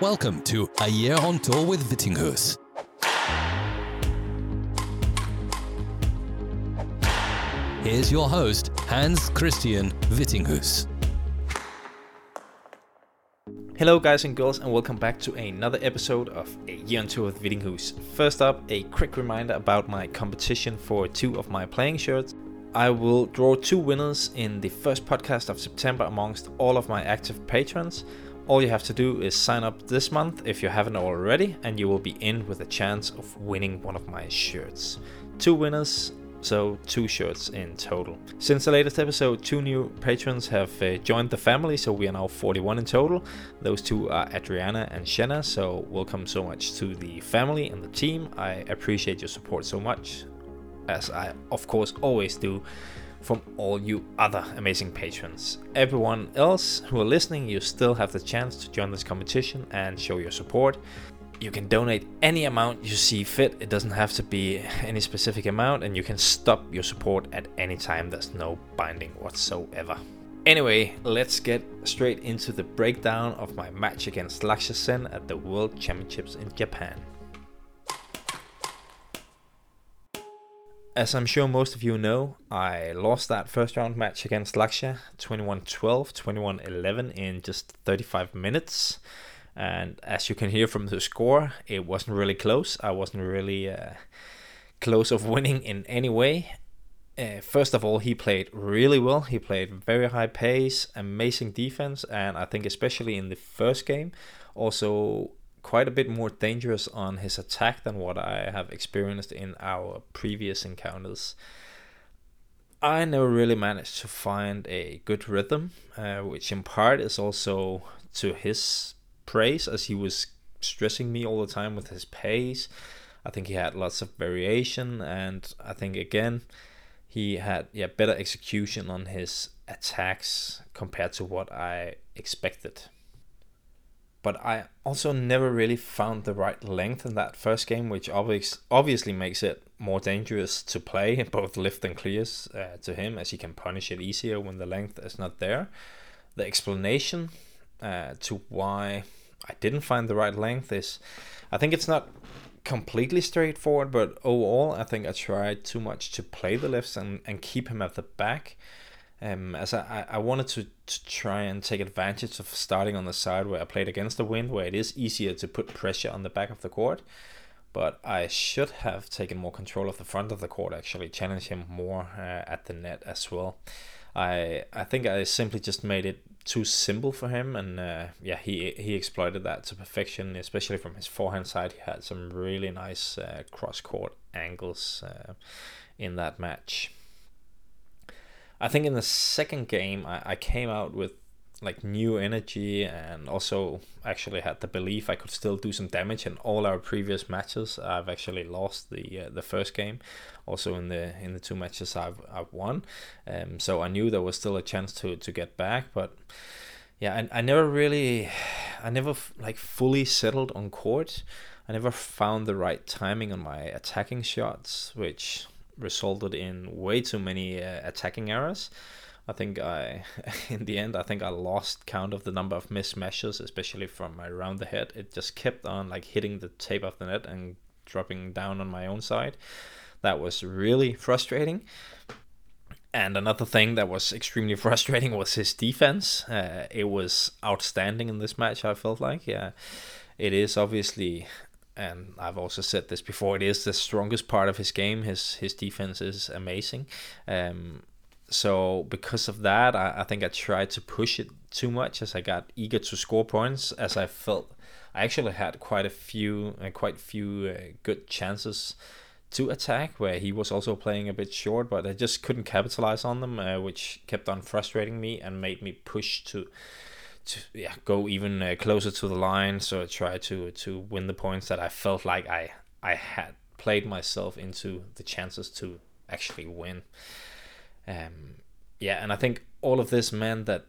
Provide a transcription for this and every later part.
Welcome to A Year on Tour with Vittinghus. Here's your host, Hans Christian Vittinghus. Hello, guys and girls, and welcome back to another episode of A Year on Tour with Vittinghus. First up, a quick reminder about my competition for two of my playing shirts. I will draw two winners in the first podcast of September amongst all of my active patrons. All you have to do is sign up this month if you haven't already, and you will be in with a chance of winning one of my shirts. Two winners, so two shirts in total. Since the latest episode, two new patrons have uh, joined the family, so we are now 41 in total. Those two are Adriana and Shenna, so welcome so much to the family and the team. I appreciate your support so much, as I of course always do from all you other amazing patrons. Everyone else who are listening, you still have the chance to join this competition and show your support. You can donate any amount you see fit. It doesn't have to be any specific amount, and you can stop your support at any time. There's no binding whatsoever. Anyway, let's get straight into the breakdown of my match against Lakshya Sen at the World Championships in Japan. As I'm sure most of you know, I lost that first round match against Lakshya 21 12, 21 11 in just 35 minutes. And as you can hear from the score, it wasn't really close. I wasn't really uh, close of winning in any way. Uh, first of all, he played really well. He played very high pace, amazing defense, and I think especially in the first game, also quite a bit more dangerous on his attack than what I have experienced in our previous encounters. I never really managed to find a good rhythm, uh, which in part is also to his praise, as he was stressing me all the time with his pace. I think he had lots of variation, and I think again he had yeah better execution on his attacks compared to what I expected but I also never really found the right length in that first game, which obvious, obviously makes it more dangerous to play both lift and clears uh, to him, as he can punish it easier when the length is not there. The explanation uh, to why I didn't find the right length is, I think it's not completely straightforward, but overall, I think I tried too much to play the lifts and, and keep him at the back um, as I, I wanted to, to try and take advantage of starting on the side where I played against the wind, where it is easier to put pressure on the back of the court. But I should have taken more control of the front of the court, actually, challenge him more uh, at the net as well. I I think I simply just made it too simple for him, and uh, yeah, he he exploited that to perfection, especially from his forehand side. He had some really nice uh, cross court angles uh, in that match. I think in the second game, I, I came out with like new energy and also actually had the belief I could still do some damage in all our previous matches. I've actually lost the uh, the first game, also in the in the two matches I've I've won. Um, so I knew there was still a chance to to get back, but yeah, I, I never really, I never like fully settled on court. I never found the right timing on my attacking shots, which resulted in way too many uh, attacking errors. I think I, in the end, I think I lost count of the number of missed smashes, especially from around the head. It just kept on like hitting the tape of the net and dropping down on my own side. That was really frustrating. And another thing that was extremely frustrating was his defense. Uh, it was outstanding in this match. I felt like, yeah, it is obviously and I've also said this before. It is the strongest part of his game. His his defense is amazing. Um, so because of that, I, I think I tried to push it too much as I got eager to score points. As I felt, I actually had quite a few, uh, quite few uh, good chances to attack where he was also playing a bit short, but I just couldn't capitalize on them, uh, which kept on frustrating me and made me push to to yeah go even uh, closer to the line. So I tried to to win the points that I felt like I I had played myself into the chances to actually win. Um, yeah, and I think all of this meant that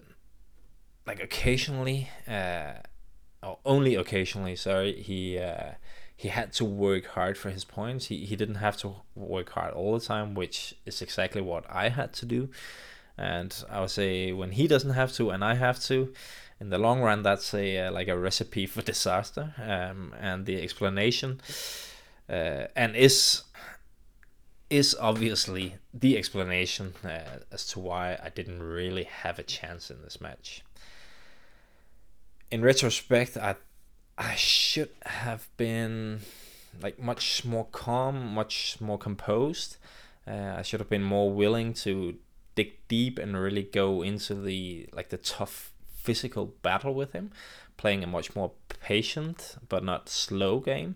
like occasionally, uh, or only occasionally, sorry, he. Uh, he had to work hard for his points. He, he didn't have to work hard all the time, which is exactly what I had to do. And I would say when he doesn't have to and I have to, in the long run, that's a uh, like a recipe for disaster. Um, and the explanation uh, and is is obviously the explanation uh, as to why I didn't really have a chance in this match. In retrospect, I I should have been like much more calm, much more composed. Uh, I should have been more willing to dig deep and really go into the like the tough physical battle with him, playing a much more patient but not slow game,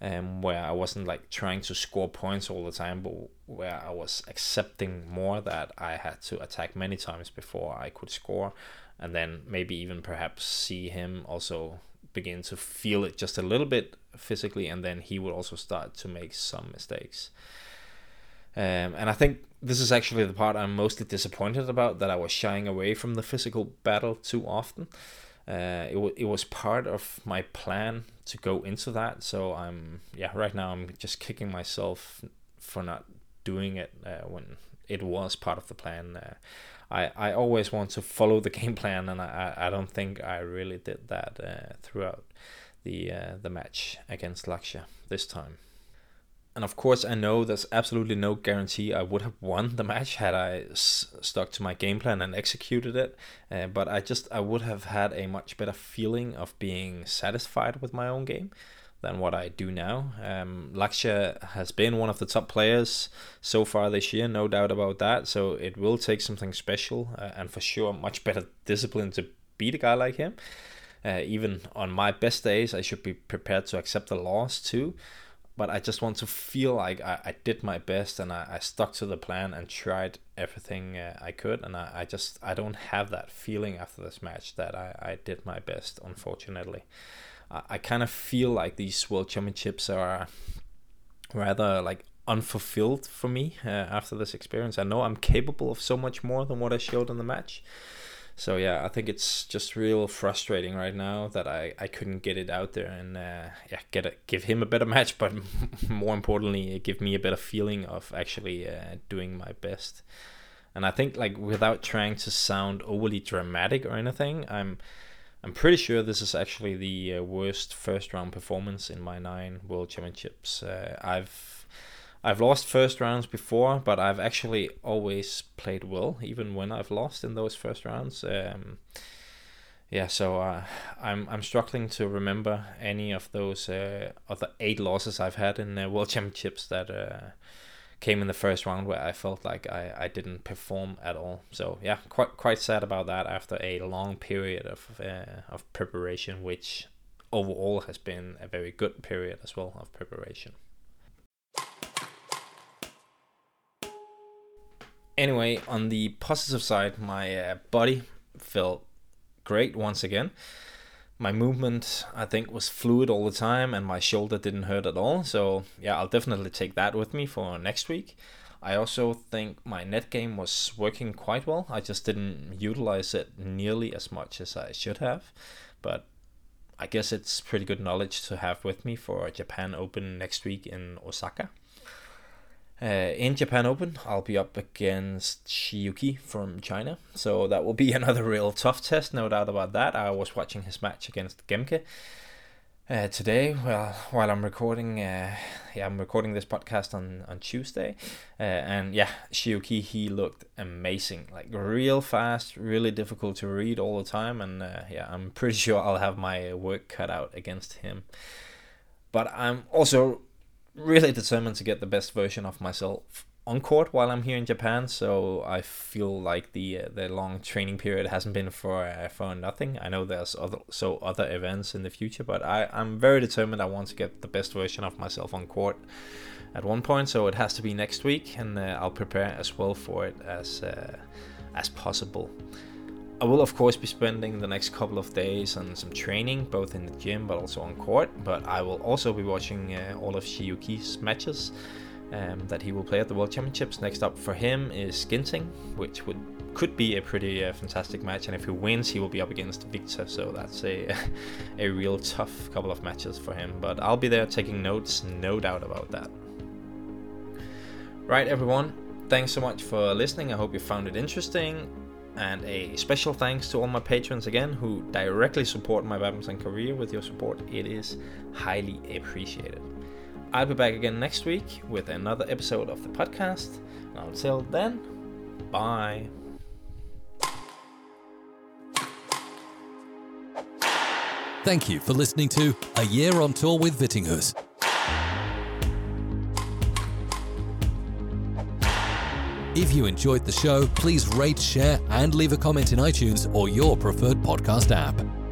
um, where I wasn't like trying to score points all the time, but where I was accepting more that I had to attack many times before I could score, and then maybe even perhaps see him also begin to feel it just a little bit physically, and then he would also start to make some mistakes. Um, and I think this is actually the part I'm mostly disappointed about that I was shying away from the physical battle too often. Uh, it, w- it was part of my plan to go into that. So I'm, yeah, right now I'm just kicking myself for not doing it uh, when it was part of the plan. Uh, I, I always want to follow the game plan, and I, I don't think I really did that uh, throughout the uh, the match against Lakshya this time. And of course, I know there's absolutely no guarantee I would have won the match had I s- stuck to my game plan and executed it. Uh, but I just I would have had a much better feeling of being satisfied with my own game than what I do now. Um, has been one of the top players so far this year, no doubt about that. So it will take something special uh, and for sure much better discipline to beat a guy like him. Uh, even on my best days, I should be prepared to accept the loss too but I just want to feel like I, I did my best and I, I stuck to the plan and tried everything uh, I could. And I, I just I don't have that feeling after this match that I, I did my best unfortunately. I, I kind of feel like these world championships are rather like unfulfilled for me uh, after this experience. I know I'm capable of so much more than what I showed in the match so yeah, I think it's just real frustrating right now that I, I couldn't get it out there and uh, yeah get a, give him a better match, but more importantly, give me a better feeling of actually uh, doing my best. And I think like without trying to sound overly dramatic or anything, I'm I'm pretty sure this is actually the uh, worst first round performance in my nine World Championships. Uh, I've I've lost first rounds before, but I've actually always played well, even when I've lost in those first rounds. Um, yeah, so uh, I'm I'm struggling to remember any of those uh, other eight losses I've had in uh, World Championships that uh, came in the first round where I felt like I, I didn't perform at all. So yeah, quite quite sad about that after a long period of uh, of preparation, which overall has been a very good period as well of preparation. Anyway, on the positive side, my uh, body felt great once again. My movement, I think, was fluid all the time, and my shoulder didn't hurt at all. So, yeah, I'll definitely take that with me for next week. I also think my net game was working quite well. I just didn't utilize it nearly as much as I should have. But I guess it's pretty good knowledge to have with me for Japan Open next week in Osaka. Uh, in Japan Open, I'll be up against Shi Yuqi from China, so that will be another real tough test, no doubt about that. I was watching his match against Gemke uh, today. Well, while I'm recording, uh, yeah, I'm recording this podcast on on Tuesday, uh, and yeah, Shi Yuqi he looked amazing, like real fast, really difficult to read all the time, and uh, yeah, I'm pretty sure I'll have my work cut out against him. But I'm also really determined to get the best version of myself on court while I'm here in Japan. So I feel like the uh, the long training period hasn't been for uh, for nothing. I know there's other so other events in the future, but I I'm very determined. I want to get the best version of myself on court at one point. So it has to be next week, and uh, I'll prepare as well for it as uh, as possible. I will, of course, be spending the next couple of days on some training, both in the gym but also on court. But I will also be watching uh, all of Shi Yuqi's matches um, that he will play at the World Championships. Next up for him is Ginting, which would could be a pretty uh, fantastic match. And if he wins, he will be up against Viktor. So that's a a real tough couple of matches for him. But I'll be there taking notes, no doubt about that. Right, everyone thanks so much for listening. I hope you found it interesting. And a special thanks to all my patrons again who directly support my weapons and career with your support. It is highly appreciated. I'll be back again next week with another episode of the podcast. And until then, bye. Thank you for listening to A Year on Tour with Vittinghus. If you enjoyed the show, please rate, share, and leave a comment in iTunes or your preferred podcast app.